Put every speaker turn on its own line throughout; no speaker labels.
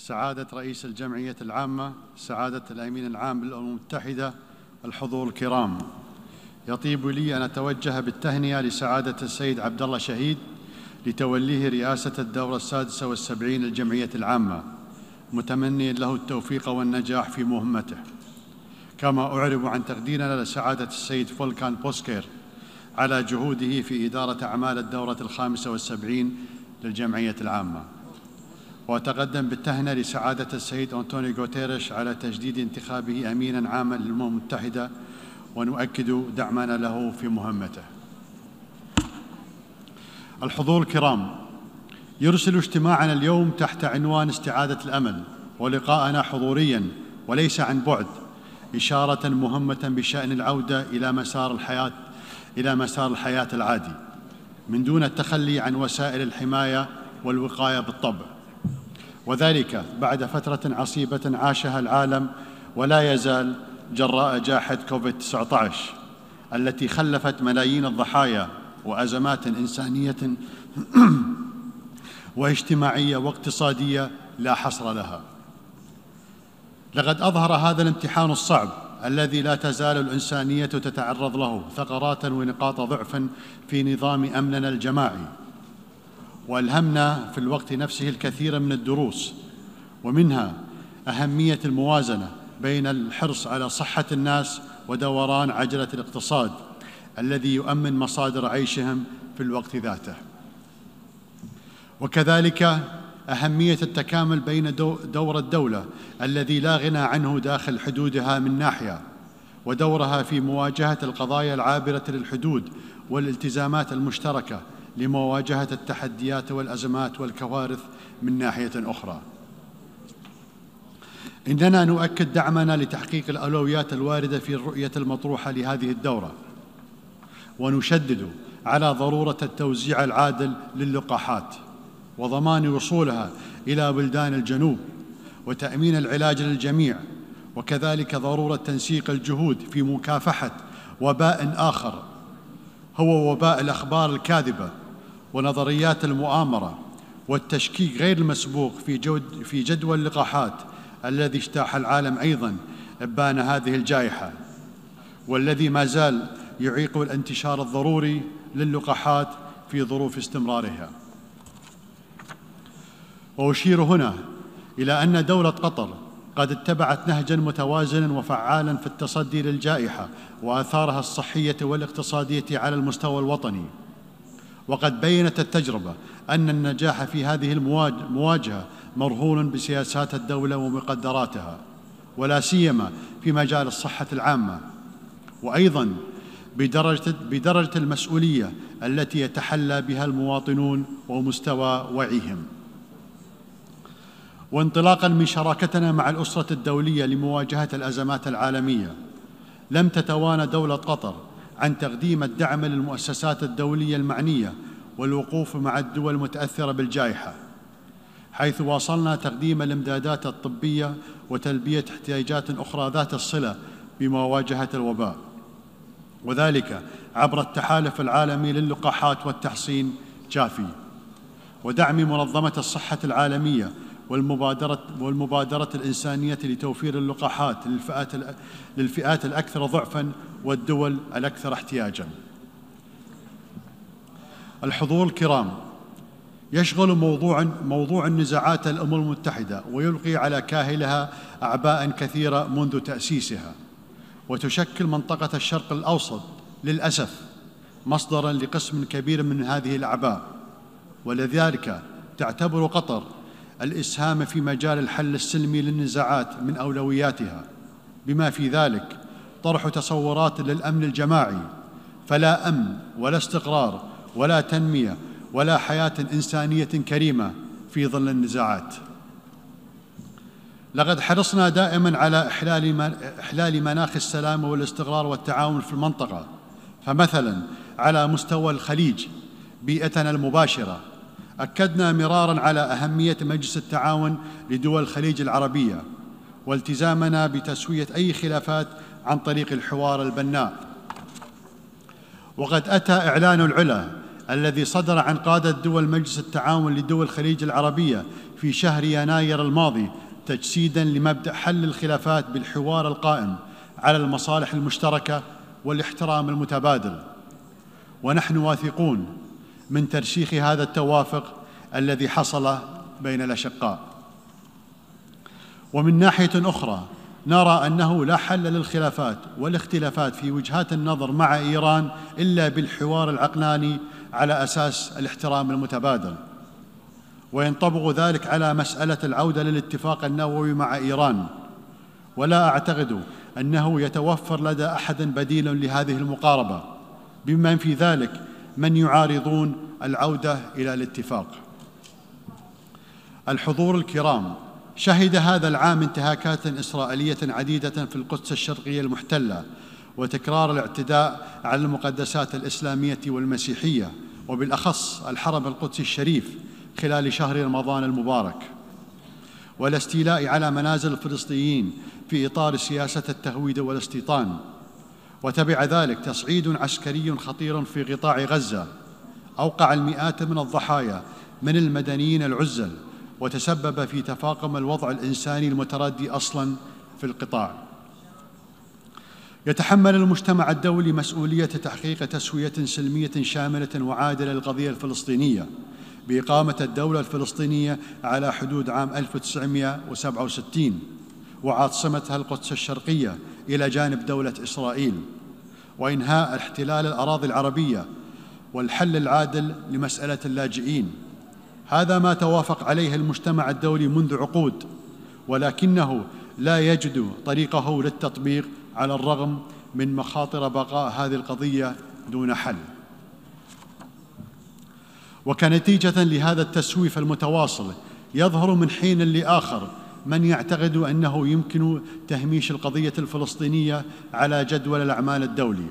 سعادة رئيس الجمعية العامة سعادة الأمين العام للأمم المتحدة الحضور الكرام. يطيب لي أن أتوجه بالتهنئة لسعادة السيد عبد الله شهيد لتوليه رئاسة الدورة السادسة والسبعين للجمعية العامة. متمنيا له التوفيق والنجاح في مهمته. كما أعرب عن تقديرنا لسعادة السيد فولكان بوسكير على جهوده في إدارة أعمال الدورة الخامسة والسبعين للجمعية العامة. وأتقدم بالتهنئة لسعادة السيد أنطونيو غوتيريش على تجديد انتخابه أمينا عاما للأمم المتحدة ونؤكد دعمنا له في مهمته. الحضور الكرام يرسل اجتماعنا اليوم تحت عنوان استعادة الأمل ولقاءنا حضوريا وليس عن بعد إشارة مهمة بشأن العودة إلى مسار الحياة إلى مسار الحياة العادي من دون التخلي عن وسائل الحماية والوقاية بالطبع. وذلك بعد فترة عصيبة عاشها العالم ولا يزال جراء جائحة كوفيد 19 التي خلفت ملايين الضحايا وأزمات إنسانية واجتماعية واقتصادية لا حصر لها. لقد أظهر هذا الامتحان الصعب الذي لا تزال الإنسانية تتعرض له ثغرات ونقاط ضعف في نظام أمننا الجماعي. والهمنا في الوقت نفسه الكثير من الدروس ومنها أهمية الموازنة بين الحرص على صحة الناس ودوران عجلة الاقتصاد الذي يؤمن مصادر عيشهم في الوقت ذاته. وكذلك أهمية التكامل بين دور الدولة الذي لا غنى عنه داخل حدودها من ناحية ودورها في مواجهة القضايا العابرة للحدود والالتزامات المشتركة لمواجهة التحديات والأزمات والكوارث من ناحية أخرى. إننا نؤكد دعمنا لتحقيق الأولويات الواردة في الرؤية المطروحة لهذه الدورة ونشدد على ضرورة التوزيع العادل للقاحات وضمان وصولها إلى بلدان الجنوب وتأمين العلاج للجميع وكذلك ضرورة تنسيق الجهود في مكافحة وباء آخر هو وباء الأخبار الكاذبة ونظريات المؤامرة والتشكيك غير المسبوق في جود في جدوى اللقاحات الذي اجتاح العالم أيضا ابان هذه الجائحة والذي ما زال يعيق الانتشار الضروري للقاحات في ظروف استمرارها. وأشير هنا إلى أن دولة قطر قد اتبعت نهجا متوازنا وفعالا في التصدي للجائحة وآثارها الصحية والاقتصادية على المستوى الوطني. وقد بينت التجربة أن النجاح في هذه المواجهه مرهون بسياسات الدولة ومقدراتها ولا سيما في مجال الصحة العامة وأيضا بدرجة بدرجة المسؤولية التي يتحلى بها المواطنون ومستوى وعيهم. وانطلاقا من شراكتنا مع الأسرة الدولية لمواجهة الأزمات العالمية لم تتوانى دولة قطر عن تقديم الدعم للمؤسسات الدولية المعنية والوقوف مع الدول المتأثرة بالجائحة حيث واصلنا تقديم الإمدادات الطبية وتلبية احتياجات أخرى ذات الصلة بمواجهة الوباء. وذلك عبر التحالف العالمي للقاحات والتحصين جافي ودعم منظمة الصحة العالمية والمبادرة, والمبادرة الإنسانية لتوفير اللقاحات للفئات, للفئات الأكثر ضعفا والدول الأكثر احتياجا. الحضور الكرام. يشغل موضوع موضوع النزاعات الأمم المتحدة ويلقي على كاهلها أعباء كثيرة منذ تأسيسها. وتشكل منطقة الشرق الأوسط للأسف مصدرا لقسم كبير من هذه الأعباء. ولذلك تعتبر قطر الإسهام في مجال الحل السلمي للنزاعات من أولوياتها. بما في ذلك طرح تصورات للأمن الجماعي فلا أمن ولا استقرار ولا تنمية ولا حياة إنسانية كريمة في ظل النزاعات. لقد حرصنا دائما على إحلال إحلال مناخ السلام والاستقرار والتعاون في المنطقة فمثلا على مستوى الخليج بيئتنا المباشرة. أكدنا مرارا على أهمية مجلس التعاون لدول الخليج العربية والتزامنا بتسوية أي خلافات عن طريق الحوار البناء. وقد أتى إعلان العلا الذي صدر عن قادة دول مجلس التعاون لدول الخليج العربية في شهر يناير الماضي تجسيدا لمبدأ حل الخلافات بالحوار القائم على المصالح المشتركة والاحترام المتبادل. ونحن واثقون من ترسيخ هذا التوافق الذي حصل بين الأشقاء. ومن ناحية أخرى نرى أنه لا حل للخلافات والاختلافات في وجهات النظر مع إيران إلا بالحوار العقلاني على أساس الاحترام المتبادل. وينطبق ذلك على مسألة العودة للاتفاق النووي مع إيران. ولا أعتقد أنه يتوفر لدى أحد بديل لهذه المقاربة. بمن في ذلك من يعارضون العودة إلى الاتفاق. الحضور الكرام شهد هذا العام انتهاكات إسرائيلية عديدة في القدس الشرقية المحتلة وتكرار الاعتداء على المقدسات الإسلامية والمسيحية وبالأخص الحرم القدسي الشريف خلال شهر رمضان المبارك. والاستيلاء على منازل الفلسطينيين في إطار سياسة التهويد والاستيطان. وتبع ذلك تصعيد عسكري خطير في قطاع غزة. أوقع المئات من الضحايا من المدنيين العزل وتسبب في تفاقم الوضع الإنساني المتردي أصلا في القطاع. يتحمل المجتمع الدولي مسؤولية تحقيق تسوية سلمية شاملة وعادلة للقضية الفلسطينية بإقامة الدولة الفلسطينية على حدود عام 1967 وعاصمتها القدس الشرقية إلى جانب دولة إسرائيل وإنهاء احتلال الأراضي العربية والحل العادل لمسألة اللاجئين. هذا ما توافق عليه المجتمع الدولي منذ عقود ولكنه لا يجد طريقه للتطبيق على الرغم من مخاطر بقاء هذه القضية دون حل. وكنتيجة لهذا التسويف المتواصل يظهر من حين لآخر من يعتقد أنه يمكن تهميش القضية الفلسطينية على جدول الأعمال الدولي.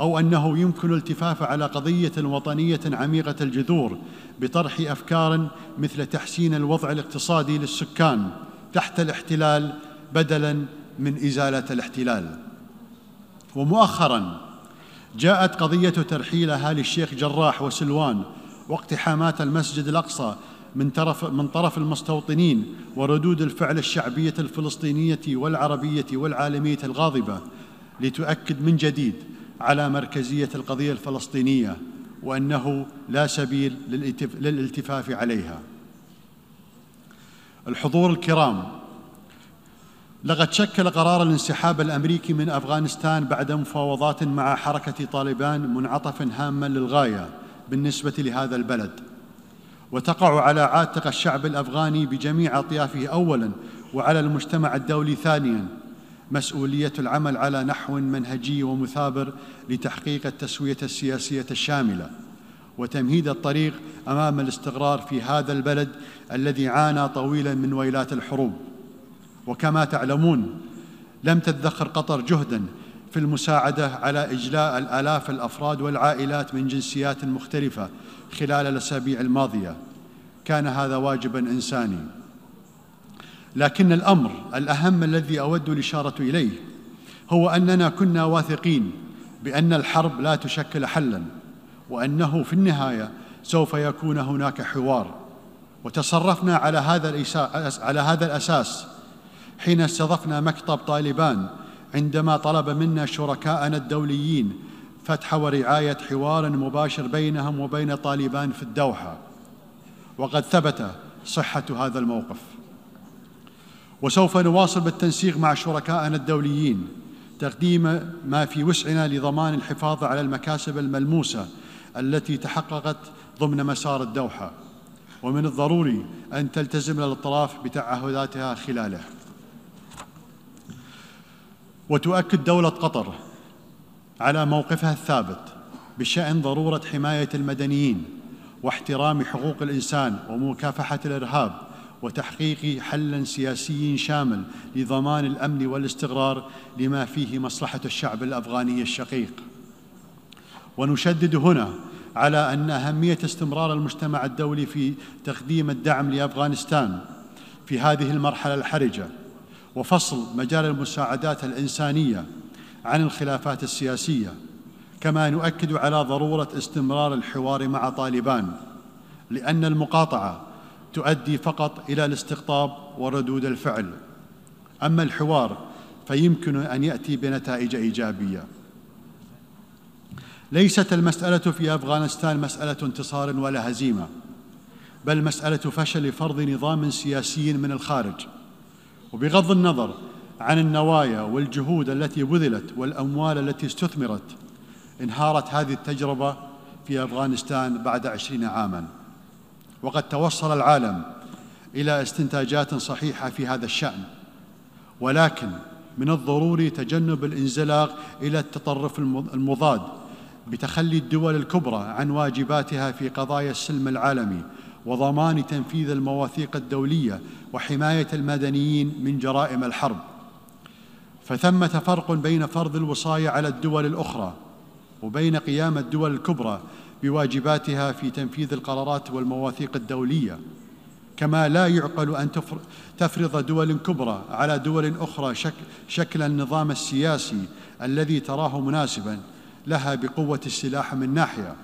أو أنه يمكن الالتفاف على قضية وطنية عميقة الجذور بطرح أفكار مثل تحسين الوضع الاقتصادي للسكان تحت الاحتلال بدلا من إزالة الاحتلال. ومؤخرا جاءت قضية ترحيل اهالي الشيخ جراح وسلوان واقتحامات المسجد الأقصى من طرف من طرف المستوطنين وردود الفعل الشعبية الفلسطينية والعربية والعالمية الغاضبة لتؤكد من جديد على مركزية القضية الفلسطينية وأنه لا سبيل للالتفاف عليها. الحضور الكرام لقد شكل قرار الانسحاب الأمريكي من أفغانستان بعد مفاوضات مع حركة طالبان منعطفا هاما للغاية بالنسبة لهذا البلد. وتقع على عاتق الشعب الأفغاني بجميع أطيافه اولا وعلى المجتمع الدولي ثانيا. مسؤولية العمل على نحو منهجي ومثابر لتحقيق التسوية السياسية الشاملة وتمهيد الطريق أمام الاستقرار في هذا البلد الذي عانى طويلا من ويلات الحروب. وكما تعلمون لم تدخر قطر جهدا في المساعدة على إجلاء الآلاف الأفراد والعائلات من جنسيات مختلفة خلال الأسابيع الماضية. كان هذا واجبا إنساني. لكن الأمر الأهم الذي أود الإشارة إليه هو أننا كنا واثقين بأن الحرب لا تشكل حلا وأنه في النهاية سوف يكون هناك حوار. وتصرفنا على هذا على هذا الأساس حين استضفنا مكتب طالبان عندما طلب منا شركاءنا الدوليين فتح ورعاية حوار مباشر بينهم وبين طالبان في الدوحة. وقد ثبت صحة هذا الموقف. وسوف نواصل بالتنسيق مع شركائنا الدوليين تقديم ما في وسعنا لضمان الحفاظ على المكاسب الملموسة التي تحققت ضمن مسار الدوحة. ومن الضروري أن تلتزم الأطراف بتعهداتها خلاله. وتؤكد دولة قطر على موقفها الثابت بشأن ضرورة حماية المدنيين واحترام حقوق الإنسان ومكافحة الإرهاب وتحقيق حل سياسي شامل لضمان الأمن والاستقرار لما فيه مصلحة الشعب الأفغاني الشقيق. ونشدد هنا على أن أهمية استمرار المجتمع الدولي في تقديم الدعم لأفغانستان في هذه المرحلة الحرجة وفصل مجال المساعدات الإنسانية عن الخلافات السياسية كما نؤكد على ضرورة استمرار الحوار مع طالبان لأن المقاطعة تؤدي فقط إلى الاستقطاب وردود الفعل. أما الحوار فيمكن أن يأتي بنتائج إيجابية. ليست المسألة في أفغانستان مسألة انتصار ولا هزيمة بل مسألة فشل فرض نظام سياسي من الخارج. وبغض النظر عن النوايا والجهود التي بذلت والأموال التي استثمرت انهارت هذه التجربة في أفغانستان بعد عشرين عاما. وقد توصل العالم إلى استنتاجات صحيحة في هذا الشأن. ولكن من الضروري تجنب الانزلاق إلى التطرف المضاد بتخلي الدول الكبرى عن واجباتها في قضايا السلم العالمي وضمان تنفيذ المواثيق الدولية وحماية المدنيين من جرائم الحرب. فثمة فرق بين فرض الوصاية على الدول الأخرى وبين قيام الدول الكبرى بواجباتها في تنفيذ القرارات والمواثيق الدولية كما لا يعقل أن تفرض دول كبرى على دول أخرى شك شكل النظام السياسي الذي تراه مناسبا لها بقوة السلاح من ناحية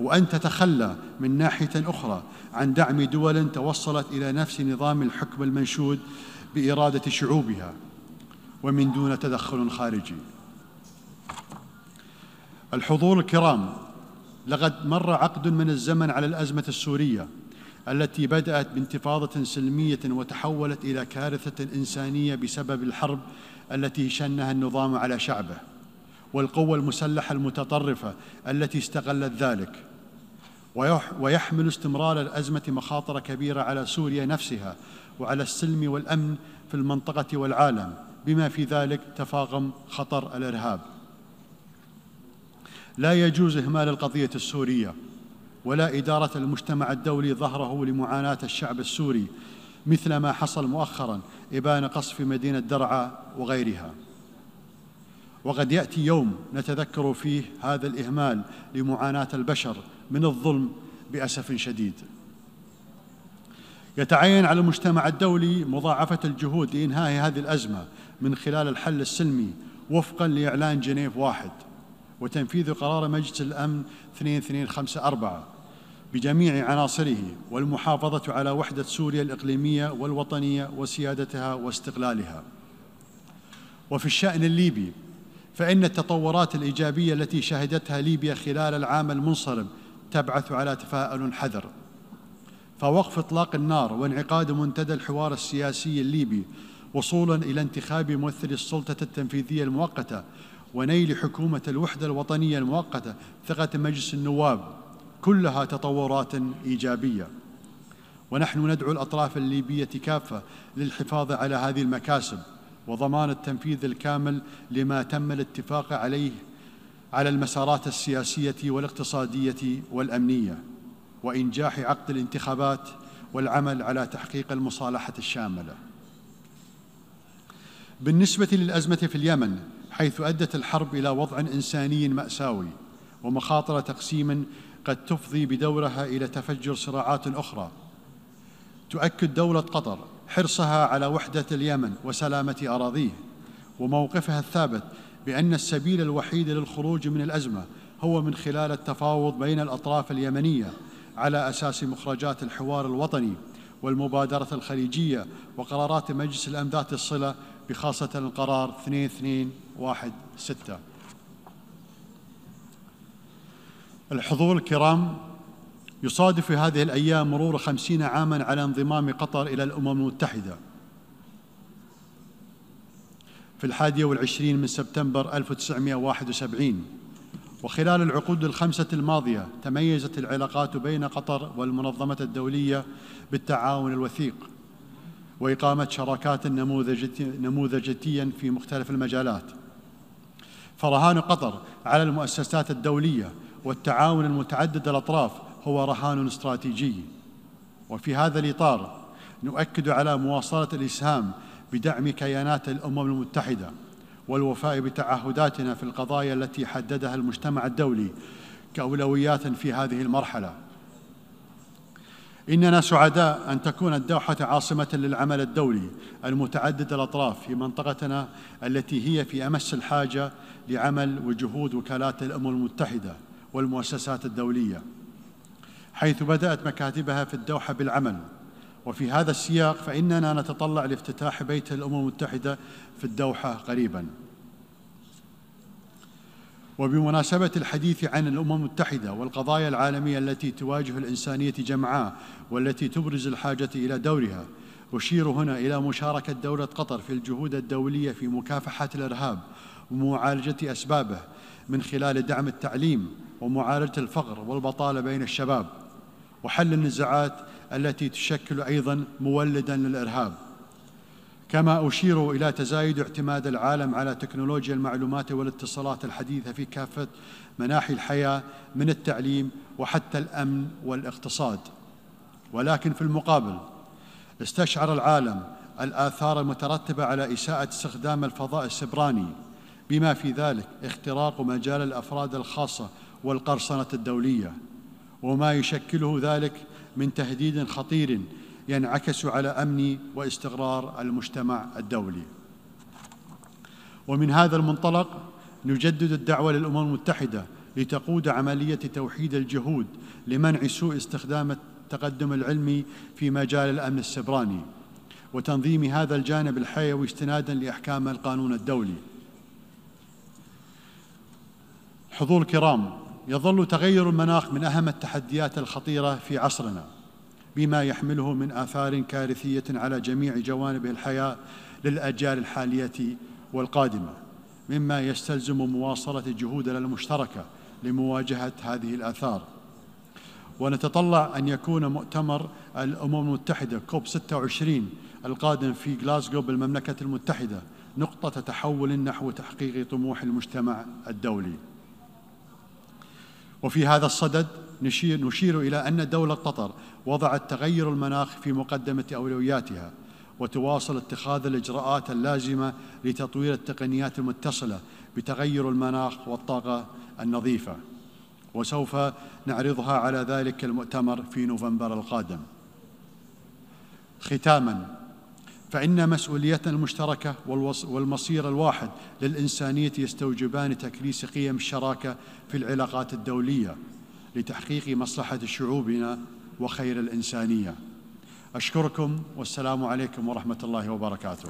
وأن تتخلى من ناحية أخرى عن دعم دول توصلت إلى نفس نظام الحكم المنشود بإرادة شعوبها ومن دون تدخل خارجي. الحضور الكرام لقد مر عقد من الزمن على الأزمة السورية التي بدأت بانتفاضة سلمية وتحولت إلى كارثة إنسانية بسبب الحرب التي شنها النظام على شعبه والقوى المسلحة المتطرفة التي استغلت ذلك. ويحمل استمرار الأزمة مخاطر كبيرة على سوريا نفسها وعلى السلم والأمن في المنطقة والعالم بما في ذلك تفاقم خطر الإرهاب. لا يجوز إهمال القضية السورية ولا إدارة المجتمع الدولي ظهره لمعاناة الشعب السوري مثل ما حصل مؤخرا إبان قصف مدينة درعا وغيرها. وقد يأتي يوم نتذكر فيه هذا الإهمال لمعاناة البشر من الظلم بأسف شديد. يتعين على المجتمع الدولي مضاعفة الجهود لإنهاء هذه الأزمة من خلال الحل السلمي وفقا لإعلان جنيف واحد. وتنفيذ قرار مجلس الأمن 2254 بجميع عناصره والمحافظة على وحدة سوريا الإقليمية والوطنية وسيادتها واستقلالها. وفي الشأن الليبي فإن التطورات الإيجابية التي شهدتها ليبيا خلال العام المنصرم تبعث على تفاؤل حذر. فوقف إطلاق النار وانعقاد منتدى الحوار السياسي الليبي وصولا إلى انتخاب ممثل السلطة التنفيذية المؤقتة ونيل حكومة الوحدة الوطنية المؤقتة ثقة مجلس النواب كلها تطورات إيجابية. ونحن ندعو الأطراف الليبية كافة للحفاظ على هذه المكاسب وضمان التنفيذ الكامل لما تم الاتفاق عليه على المسارات السياسية والاقتصادية والأمنية وإنجاح عقد الانتخابات والعمل على تحقيق المصالحة الشاملة. بالنسبة للأزمة في اليمن حيث أدت الحرب إلى وضع إنساني مأساوي ومخاطر تقسيم قد تفضي بدورها إلى تفجر صراعات أخرى. تؤكد دولة قطر حرصها على وحدة اليمن وسلامة أراضيه وموقفها الثابت بأن السبيل الوحيد للخروج من الأزمة هو من خلال التفاوض بين الأطراف اليمنية على أساس مخرجات الحوار الوطني. والمبادرة الخليجية وقرارات مجلس الأمن ذات الصلة بخاصة القرار 2216 الحضور الكرام يصادف في هذه الأيام مرور خمسين عاما على انضمام قطر إلى الأمم المتحدة. في الحادية والعشرين من سبتمبر 1971 وخلال العقود الخمسة الماضية تميزت العلاقات بين قطر والمنظمة الدولية بالتعاون الوثيق وإقامة شراكات نموذجية في مختلف المجالات. فرهان قطر على المؤسسات الدولية والتعاون المتعدد الأطراف هو رهان استراتيجي. وفي هذا الإطار نؤكد على مواصلة الإسهام بدعم كيانات الأمم المتحدة. والوفاء بتعهداتنا في القضايا التي حددها المجتمع الدولي كأولويات في هذه المرحلة. إننا سعداء أن تكون الدوحة عاصمة للعمل الدولي المتعدد الأطراف في منطقتنا التي هي في أمس الحاجة لعمل وجهود وكالات الأمم المتحدة والمؤسسات الدولية حيث بدأت مكاتبها في الدوحة بالعمل. وفي هذا السياق فإننا نتطلع لافتتاح بيت الأمم المتحدة في الدوحة قريبا. وبمناسبة الحديث عن الأمم المتحدة والقضايا العالمية التي تواجه الإنسانية جمعاء والتي تبرز الحاجة إلى دورها أشير هنا إلى مشاركة دولة قطر في الجهود الدولية في مكافحة الإرهاب ومعالجة أسبابه من خلال دعم التعليم ومعالجة الفقر والبطالة بين الشباب. وحل النزاعات التي تشكل أيضا مولدا للإرهاب. كما أشير إلى تزايد اعتماد العالم على تكنولوجيا المعلومات والاتصالات الحديثة في كافة مناحي الحياة من التعليم وحتى الأمن والاقتصاد. ولكن في المقابل استشعر العالم الآثار المترتبة على إساءة استخدام الفضاء السبراني بما في ذلك اختراق مجال الأفراد الخاصة والقرصنة الدولية. وما يشكله ذلك من تهديد خطير ينعكس على أمن واستقرار المجتمع الدولي. ومن هذا المنطلق نجدد الدعوة للأمم المتحدة لتقود عملية توحيد الجهود لمنع سوء استخدام التقدم العلمي في مجال الأمن السبراني وتنظيم هذا الجانب الحيوي استنادا لأحكام القانون الدولي. حضور الكرام يظل تغير المناخ من أهم التحديات الخطيرة في عصرنا بما يحمله من آثار كارثية على جميع جوانب الحياة للأجيال الحالية والقادمة مما يستلزم مواصلة جهودنا المشتركة لمواجهة هذه الآثار. ونتطلع أن يكون مؤتمر الأمم المتحدة كوب 26 القادم في غلاسكو بالمملكة المتحدة نقطة تحول نحو تحقيق طموح المجتمع الدولي. وفي هذا الصدد نشير, نشير إلى أن دولة قطر وضعت تغير المناخ في مقدمة أولوياتها وتواصل اتخاذ الإجراءات اللازمة لتطوير التقنيات المتصلة بتغير المناخ والطاقة النظيفة. وسوف نعرضها على ذلك المؤتمر في نوفمبر القادم. ختاما فإن مسؤوليتنا المشتركة والمصير الواحد للإنسانية يستوجبان تكريس قيم الشراكة في العلاقات الدولية لتحقيق مصلحة شعوبنا وخير الإنسانية. أشكركم والسلام عليكم ورحمة الله وبركاته.